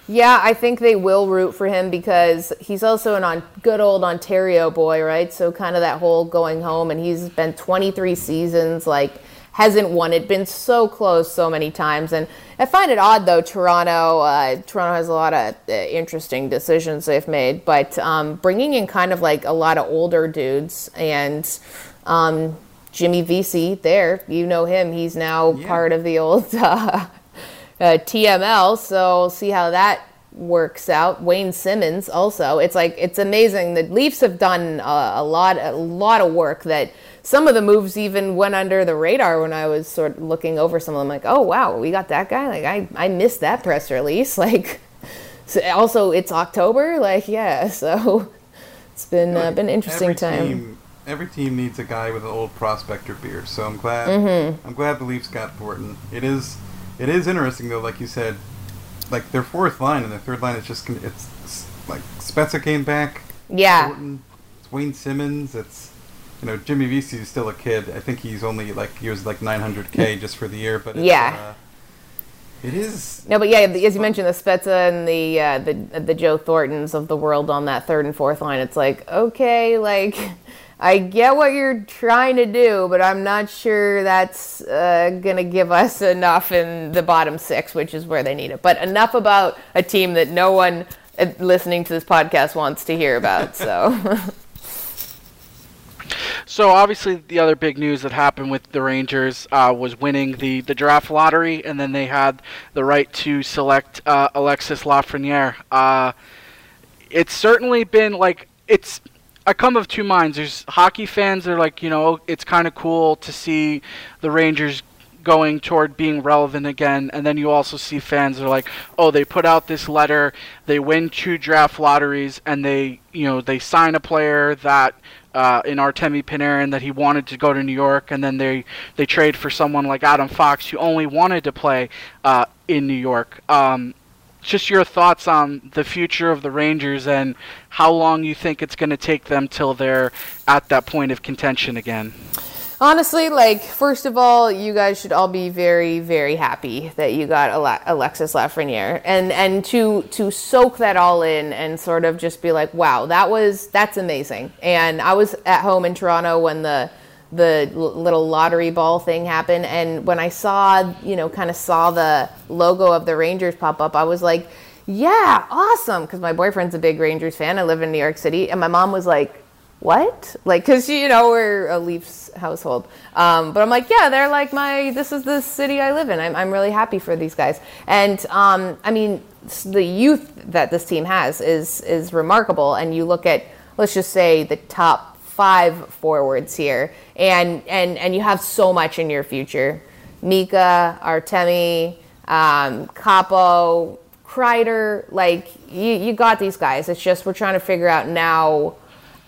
Yeah, I think they will root for him because he's also an on good old Ontario boy, right? So kind of that whole going home, and he's been 23 seasons, like hasn't won it, been so close so many times. And I find it odd though. Toronto, uh, Toronto has a lot of uh, interesting decisions they've made, but um, bringing in kind of like a lot of older dudes and. Um, Jimmy Vesey there. You know him. He's now yeah. part of the old uh, uh, TML. So see how that works out. Wayne Simmonds also. It's like it's amazing. The Leafs have done a, a, lot, a lot of work. That some of the moves even went under the radar when I was sort of looking over some of them. Like, oh wow, we got that guy. Like I, I missed that press release. Like, so also it's October. Like yeah, so it's been uh, been interesting time. Team every team needs a guy with an old prospector beard. So I'm glad mm-hmm. I'm glad the Leafs got Thornton. It is It is interesting though, like you said, like their fourth line and their third line is just it's, it's like Spezza came back. Yeah. It's Wayne Simmonds. It's you know Jimmy Vesey is still a kid. I think he's only like he was like 900k just for the year, but it's, Yeah. uh, it is. No, but yeah, as you mentioned, the Spezza and the uh, the the Joe Thorntons of the world on that third and fourth line. It's like okay, like I get what you're trying to do, but I'm not sure that's uh, gonna give us enough in the bottom six, which is where they need it. But enough about a team that no one uh, listening to this podcast wants to hear about. So So obviously, the other big news that happened with the Rangers uh, was winning the, the draft lottery, and then they had the right to select uh, Alexis Lafreniere. Uh, it's certainly been like it's. I come of two minds. There's hockey fans that are like, you know, it's kind of cool to see the Rangers going toward being relevant again, and then you also see fans that are like, oh, they put out this letter, they win two draft lotteries, and they, you know, they sign a player that uh, in Artemi Panarin that he wanted to go to New York, and then they they trade for someone like Adam Fox who only wanted to play uh, in New York. Um, just your thoughts on the future of the Rangers and how long you think it's going to take them till they're at that point of contention again. Honestly, like first of all, you guys should all be very, very happy that you got Alexis Lafreniere, and and to to soak that all in and sort of just be like, wow, that was that's amazing. And I was at home in Toronto when the the little lottery ball thing happened, and when I saw, you know, kind of saw the logo of the Rangers pop up, I was like, yeah, awesome, because my boyfriend's a big Rangers fan. I live in New York City, and my mom was like what? Like, cause you know we're a Leafs household. Um, but I'm like, yeah, they're like my. This is the city I live in. I'm I'm really happy for these guys. And um, I mean, the youth that this team has is is remarkable. And you look at, let's just say, the top five forwards here, and and and you have so much in your future. Mika, Artemi, um, Kaapo, Kreider, like you, you got these guys. It's just we're trying to figure out now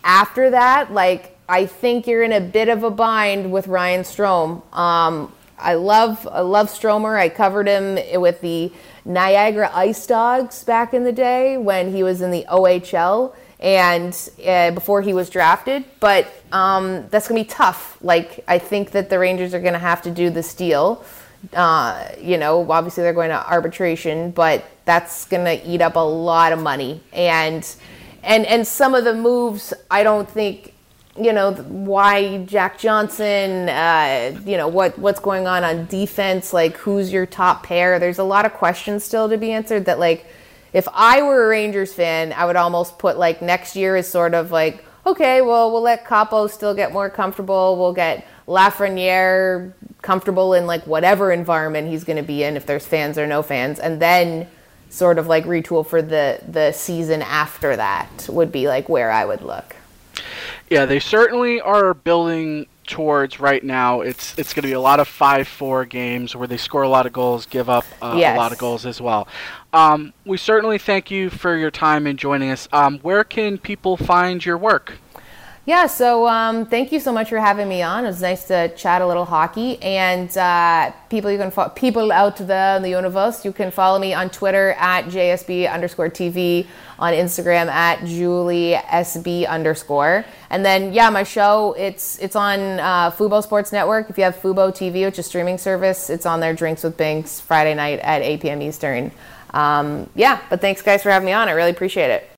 after that, like I think you're in a bit of a bind with Ryan Strome. Um, I love I love Stromer. I covered him with the Niagara Ice Dogs back in the day when he was in the OHL and uh, before he was drafted. But um, that's gonna be tough. Like I think that the Rangers are gonna have to do this deal. Uh, you know, obviously they're going to arbitration, but that's gonna eat up a lot of money and and and some of the moves I don't think you know why Jack Johnson uh, you know what what's going on on defense like who's your top pair there's a lot of questions still to be answered that like if I were a Rangers fan I would almost put like next year is sort of like okay well we'll let Kaapo still get more comfortable we'll get Lafreniere comfortable in like whatever environment he's going to be in if there's fans or no fans and then sort of like retool for the the season after that would be like where I would look. Yeah, they certainly are building towards right now. It's it's going to be a lot of five-four games where they score a lot of goals, give up uh, Yes. a lot of goals as well. Um, we certainly thank you for your time and joining us. Um, where can people find your work? Yeah, so um, thank you so much for having me on. It was nice to chat a little hockey. And uh, people, you can fo- people out there in the universe, you can follow me on Twitter at JSB underscore TV, on Instagram at Julie SB underscore. And then yeah, my show it's it's on uh, Fubo Sports Network. If you have Fubo TV, which is streaming service, it's on there. Drinks with Binks Friday night at 8 p.m. Eastern. Um, yeah, but thanks guys for having me on. I really appreciate it.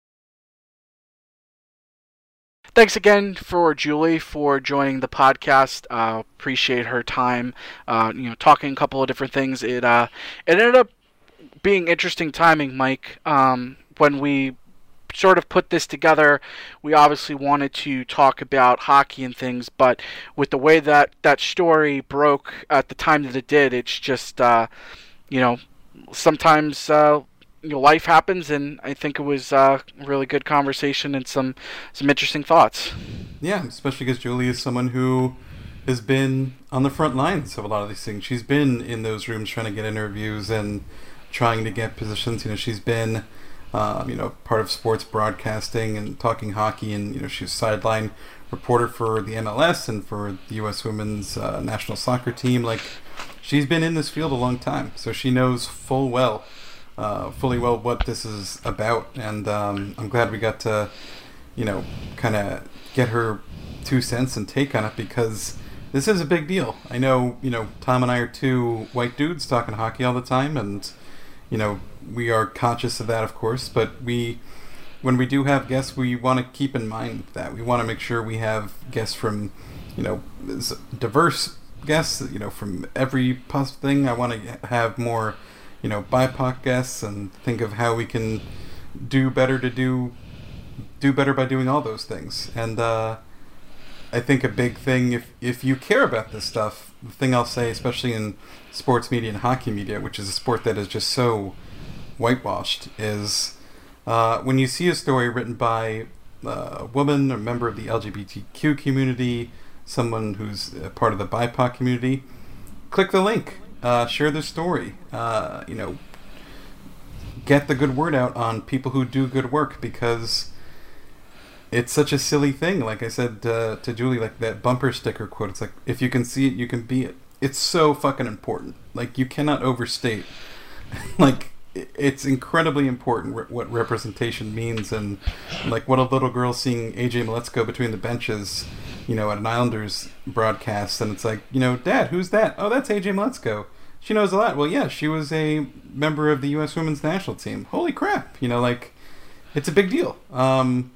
Thanks again for Julie for joining the podcast. Uh, appreciate her time. Uh, you know, talking a couple of different things. It uh, it ended up being interesting timing, Mike. Um, when we sort of put this together, we obviously wanted to talk about hockey and things, but with the way that that story broke at the time that it did, it's just uh, you know sometimes uh, you know, life happens, and I think it was uh, a really good conversation and some some interesting thoughts. Yeah, especially because Julie is someone who has been on the front lines of a lot of these things. She's been in those rooms trying to get interviews and trying to get positions. You know, she's been, um, you know, part of sports broadcasting and talking hockey, and you know, she's a sideline reporter for the MLS and for the U.S. Women's uh, national soccer team. Like, she's been in this field a long time, so she knows full well, uh, fully well what this is about, and um, I'm glad we got to, you know, kind of get her two cents and take on it because this is a big deal. I know, you know, Tom and I are two white dudes talking hockey all the time, and you know, we are conscious of that, of course, but we when we do have guests, we want to keep in mind that we want to make sure we have guests from, you know, diverse guests, you know, from every possible thing. I want to have more, you know, BIPOC guests and think of how we can do better to do do better by doing all those things. And uh, I think a big thing, if if you care about this stuff, the thing I'll say, especially in sports media and hockey media, which is a sport that is just so whitewashed, is uh, when you see a story written by a woman, a member of the LGBTQ community, someone who's part of the BIPOC community, click the link, uh, share the story. Uh, you know, get the good word out on people who do good work because it's such a silly thing. Like I said uh, to Julie, like that bumper sticker quote. It's like if you can see it, you can be it. It's so fucking important. Like you cannot overstate. like it's incredibly important what representation means and like what a little girl seeing AJ Mleczko between the benches, you know, at an Islanders broadcast, and it's like, you know, Dad, who's that? Oh, that's AJ Mleczko. She knows a lot. Well, yeah, she was a member of the U.S. Women's National Team. Holy crap! You know, like it's a big deal. Um,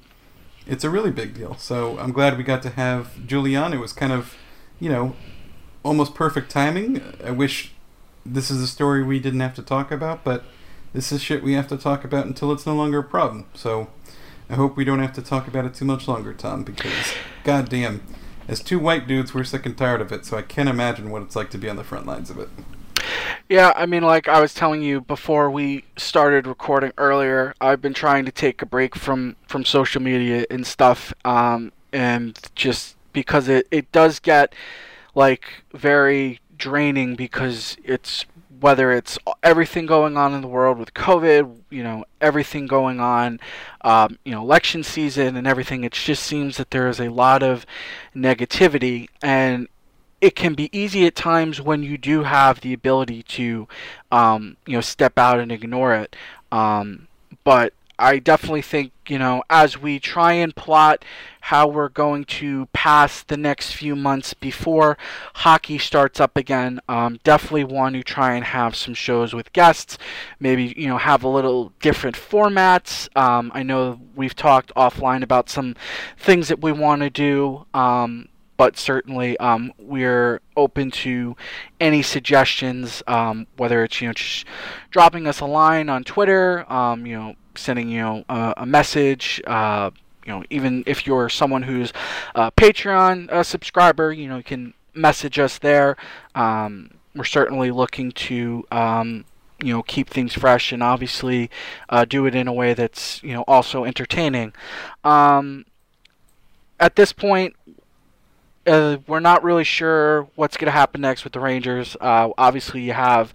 it's a really big deal. So I'm glad we got to have Julian. It was kind of, you know, almost perfect timing. I wish this is a story we didn't have to talk about, but this is shit we have to talk about until it's no longer a problem. So I hope we don't have to talk about it too much longer, Tom, because goddamn, as two white dudes, we're sick and tired of it. So I can't imagine what it's like to be on the front lines of it. Yeah, I mean, like I was telling you before we started recording earlier, I've been trying to take a break from from social media and stuff, um, and just because it it does get like very draining because it's whether it's everything going on in the world with COVID, you know, everything going on, um, you know, election season and everything. It just seems that there is a lot of negativity, and it can be easy at times when you do have the ability to, um, you know, step out and ignore it. Um, but I definitely think, you know, as we try and plot how we're going to pass the next few months before hockey starts up again, um, definitely want to try and have some shows with guests. Maybe, you know, have a little different formats. Um, I know we've talked offline about some things that we want to do. Um, but certainly um, we're open to any suggestions, um, whether it's you know just dropping us a line on Twitter, um, you know sending you know a, a message. Uh, you know, even if you're someone who's a Patreon uh, subscriber, you know, you can message us there. Um, we're certainly looking to um, you know keep things fresh and obviously uh, do it in a way that's you know also entertaining. Um, at this point, uh, we're not really sure what's going to happen next with the Rangers. Uh, obviously, you have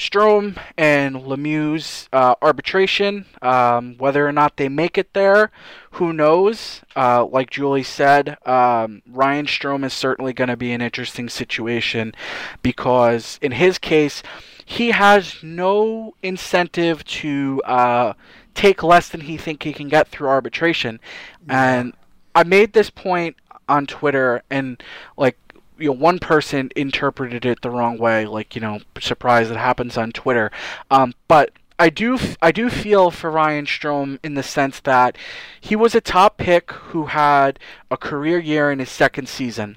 Strome and Lemieux's uh, arbitration. Um, whether or not they make it there, who knows? Uh, like Julie said, um, Ryan Strome is certainly going to be an interesting situation because, in his case, he has no incentive to uh, take less than he think he can get through arbitration. And I made this point on Twitter, and like you know, one person interpreted it the wrong way. Like you know, surprise, it happens on Twitter. Um, but I do I do feel for Ryan Strome in the sense that he was a top pick who had a career year in his second season.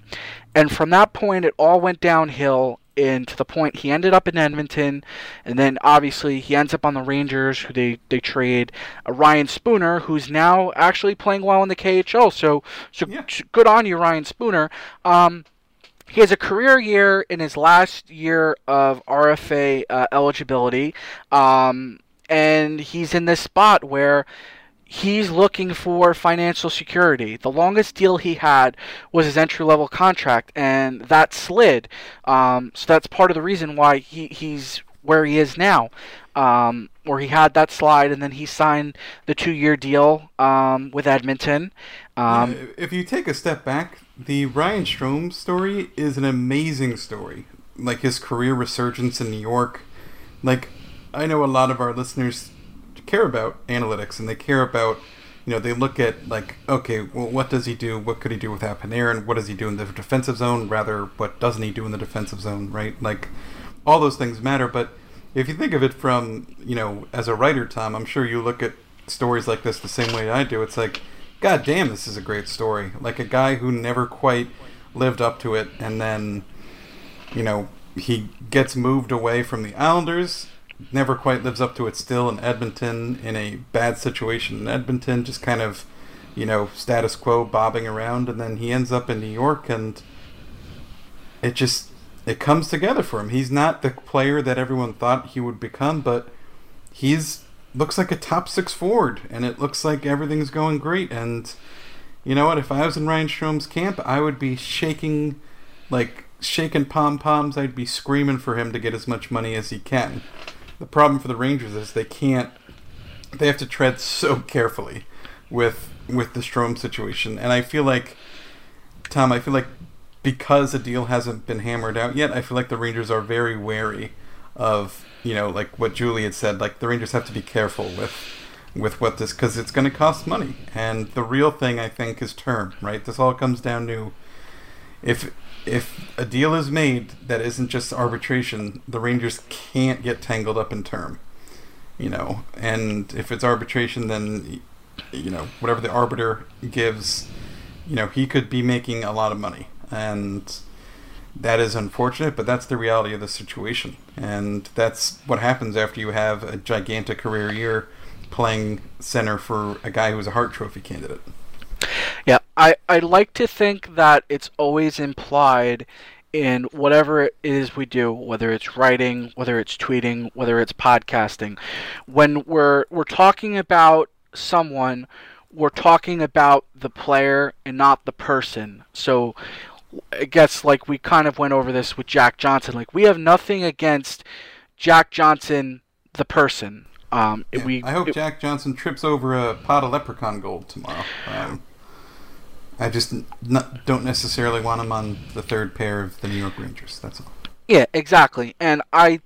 And from that point it all went downhill and to the point he ended up in Edmonton, and then obviously he ends up on the Rangers, who they they trade uh, Ryan Spooner, who's now actually playing well in the KHL. So so yeah. good on you, Ryan Spooner. Um, he has a career year in his last year of RFA uh, eligibility, um, and he's in this spot where he's looking for financial security. The longest deal he had was his entry level contract, and that slid. Um, so that's part of the reason why he, he's where he is now, um, where he had that slide, and then he signed the two year deal um, with Edmonton. Um, if you take a step back, the Ryan Strome story is an amazing story. like his career resurgence in New York. Like, I know a lot of our listeners care about analytics and they care about, you know, they look at like, okay, well, what does he do? What could he do without Panarin? What does he do in the defensive zone? Rather, what doesn't he do in the defensive zone? Right? Like, all those things matter. But if you think of it from, you know, as a writer, Tom, I'm sure you look at stories like this the same way I do. It's like, God damn, this is a great story. Like a guy who never quite lived up to it, and then, you know, he gets moved away from the Islanders, never quite lives up to it still in Edmonton, in a bad situation in Edmonton, just kind of, you know, status quo bobbing around, and then he ends up in New York, and it just it comes together for him. He's not the player that everyone thought he would become, but he's looks like a top six forward, and it looks like everything's going great. And you know what? If I was in Ryan Strome's camp, I would be shaking, like shaking pom poms. I'd be screaming for him to get as much money as he can. The problem for the Rangers is they can't. They have to tread so carefully with with the Strome situation, and I feel like Tom. I feel like because a deal hasn't been hammered out yet, I feel like the Rangers are very wary of you know like what Julie had said. Like the Rangers have to be careful with with what this because it's going to cost money, and the real thing I think is term. Right, this all comes down to if if a deal is made that isn't just arbitration, the Rangers can't get tangled up in term. You know, and if it's arbitration, then you know whatever the arbiter gives, you know he could be making a lot of money and that is unfortunate, but that's the reality of the situation. And that's what happens after you have a gigantic career year playing center for a guy who's a Hart Trophy candidate. Yeah, I, I like to think that it's always implied in whatever it is we do, whether it's writing, whether it's tweeting, whether it's podcasting. When we're we're talking about someone, we're talking about the player and not the person. So I guess like we kind of went over this with Jack Johnson. Like we have nothing against Jack Johnson, the person. Um, yeah, we, I hope it, Jack Johnson trips over a pot of leprechaun gold tomorrow. Um, I just not, don't necessarily want him on the third pair of the New York Rangers. That's all. Yeah, exactly. And I,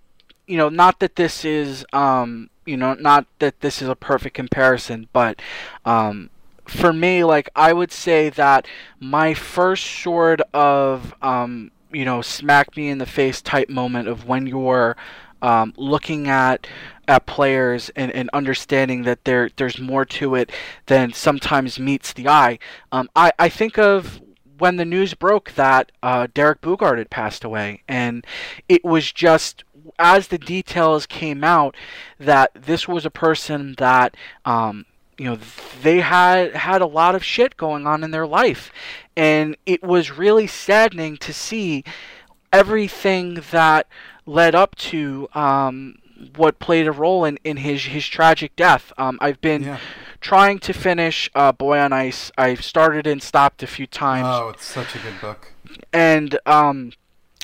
you know, not that this is, um, you know, not that this is a perfect comparison, but um, for me, like I would say that my first sort of um, you know smack me in the face type moment of when you're um, looking at at players and, and understanding that there there's more to it than sometimes meets the eye. Um, I I think of when the news broke that uh, Derek Boogaard had passed away, and it was just as the details came out that this was a person that um, you know they had had a lot of shit going on in their life and it was really saddening to see everything that led up to um, what played a role in, in his his tragic death. Um, I've been yeah. trying to finish uh, Boy on Ice. I've started and stopped a few times. Oh, it's such a good book. And um,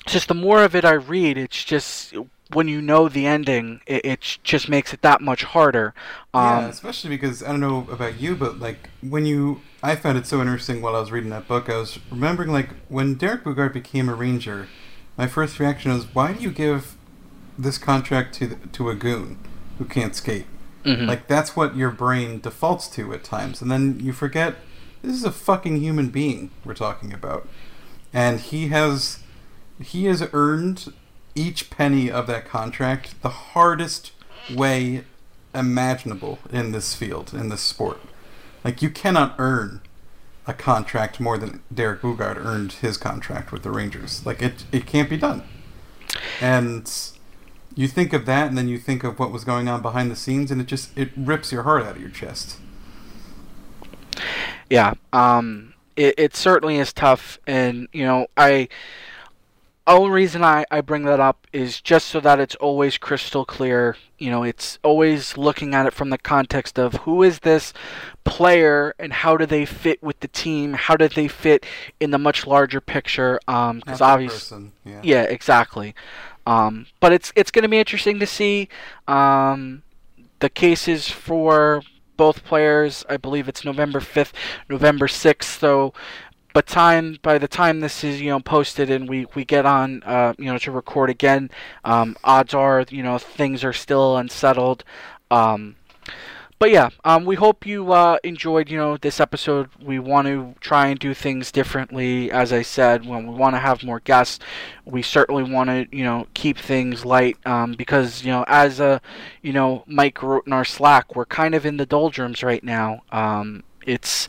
just the more of it I read, it's just when you know the ending, it, it just makes it that much harder. Um, yeah, especially because I don't know about you, but like when you, I found it so interesting while I was reading that book. I was remembering like when Derek Boogaard became a ranger, my first reaction was, why do you give this contract to to a goon who can't skate? Mm-hmm. Like that's what your brain defaults to at times, and then you forget this is a fucking human being we're talking about, and he has he has earned each penny of that contract the hardest way imaginable in this field, in this sport. Like, you cannot earn a contract more than Derek Boogaard earned his contract with the Rangers. Like, it, it can't be done. And you think of that, and then you think of what was going on behind the scenes, and it just it rips your heart out of your chest. Yeah, um, it, it certainly is tough, and you know, I only reason I, I bring that up is just so that it's always crystal clear. You know, it's always looking at it from the context of who is this player and how do they fit with the team? How do they fit in the much larger picture? Because um, obviously, yeah. yeah. exactly. Um, but it's it's going to be interesting to see um, the cases for both players. I believe it's November fifth, November sixth. So but time by the time this is you know posted and we we get on uh, you know to record again, um, odds are you know things are still unsettled. Um, but yeah, um, we hope you uh, enjoyed, you know, this episode. We want to try and do things differently. As I said, when we want to have more guests, we certainly want to, you know, keep things light um, because, you know, as a, you know, Mike wrote in our Slack, we're kind of in the doldrums right now. Um, it's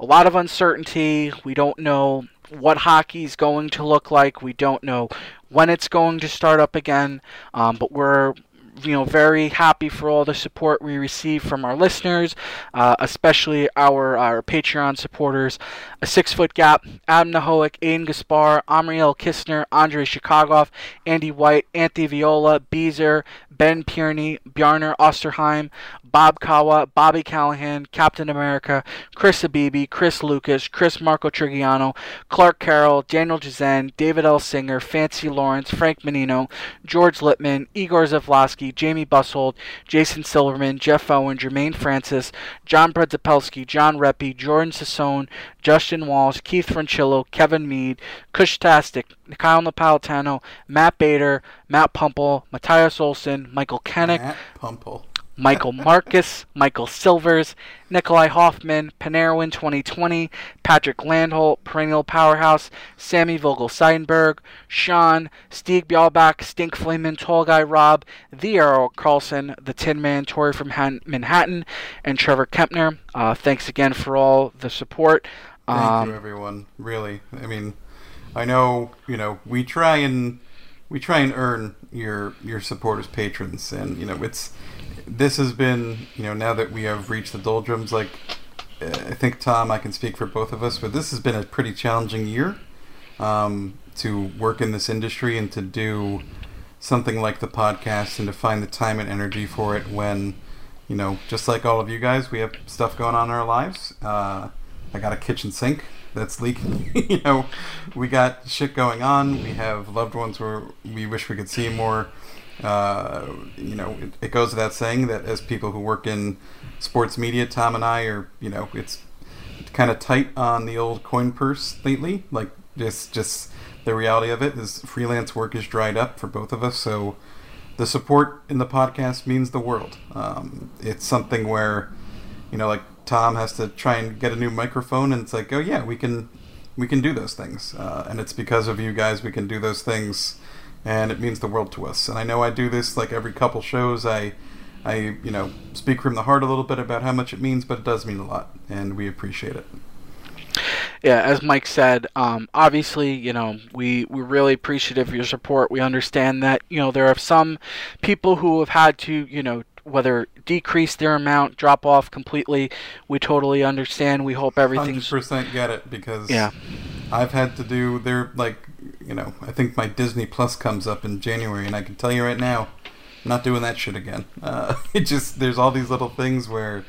a lot of uncertainty. We don't know what hockey is going to look like. We don't know when it's going to start up again. Um, but we're you know very happy for all the support we receive from our listeners, uh, especially our our Patreon supporters. A six foot gap: Adam Nahoic, Aiden Gaspar, Amriel Kistner, Andre Chicagoff, Andy White, Anthony Viola, Beezer, Ben Pierney, Bjarner Osterheim, Bob Kawa, Bobby Callahan, Captain America, Chris Abibi, Chris Lucas, Chris Marco Trigiano, Clark Carroll, Daniel Jazen, David L. Singer, Fancy Lawrence, Frank Menino, George Littman, Igor Zavlosky, Jamie Bushold, Jason Silverman, Jeff Owen, Jermaine Francis, John Bredzapelski, John Reppy, Jordan Sassone, Justin Walsh, Keith Franchillo, Kevin Mead, Kush Kushtastic, Kyle Napolitano, Matt Bader, Matt Pumple, Matthias Olson, Michael Kennick, Matt Pumple. Michael Marcus, Michael Silvers, Nikolai Hoffman, Panarin 2020, Patrick Landholt, Perennial Powerhouse, Sammy Vogel Seidenberg, Sean, Steve Bjalbach, Stink Flamin, Tall Guy Rob, The Errol Carlson, The Tin Man, Tori from Han- Manhattan, and Trevor Kempner. Uh, thanks again for all the support. Thank Um, you, everyone. Really, I mean, I know you know we try and we try and earn your your supporters, patrons, and you know it's this has been you know now that we have reached the doldrums. Like uh, I think Tom, I can speak for both of us, but this has been a pretty challenging year um, to work in this industry and to do something like the podcast and to find the time and energy for it when you know just like all of you guys we have stuff going on in our lives. Uh, i got a kitchen sink that's leaking you know. We got shit going on. We have loved ones where we wish we could see more uh, you know it, it goes without saying that as people who work in sports media tom and i are you know it's kind of tight on the old coin purse lately. Like just just the reality of it is freelance work is dried up for both of us. So the support in the podcast means the world. Um, it's something where you know like Tom has to try and get a new microphone, and it's like oh yeah we can we can do those things, uh, and it's because of you guys we can do those things, and it means the world to us. And I know I do this like every couple shows. I I, you know, speak from the heart a little bit about how much it means, but it does mean a lot, and we appreciate it. yeah, as Mike said, um, obviously, you know, we we're really appreciative of your support. We understand that you know there are some people who have had to, you know, whether decrease their amount, drop off completely. We totally understand. We hope Hundred everything's percent get it because yeah, I've had to do their like, you know, I think my Disney Plus comes up in January, and I can tell you right now, I'm not doing that shit again. Uh, it just there's all these little things where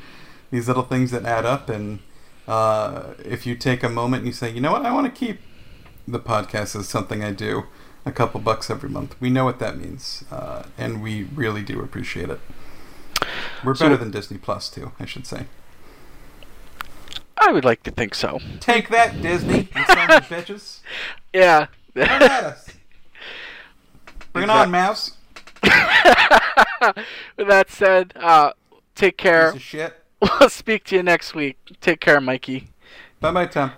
these little things that add up, and uh, if you take a moment and you say, you know what, I want to keep the podcast as something I do, a couple bucks every month. We know what that means, uh, and we really do appreciate it. We're So- better than Disney Plus too, I should say. I would like to think so. Take that, Disney, you bitches. Yeah. Come at us. Bring it on, mouse. With that said, uh, take care. Piece of shit. We'll speak to you next week. Take care, Mikey. Bye bye, Tom.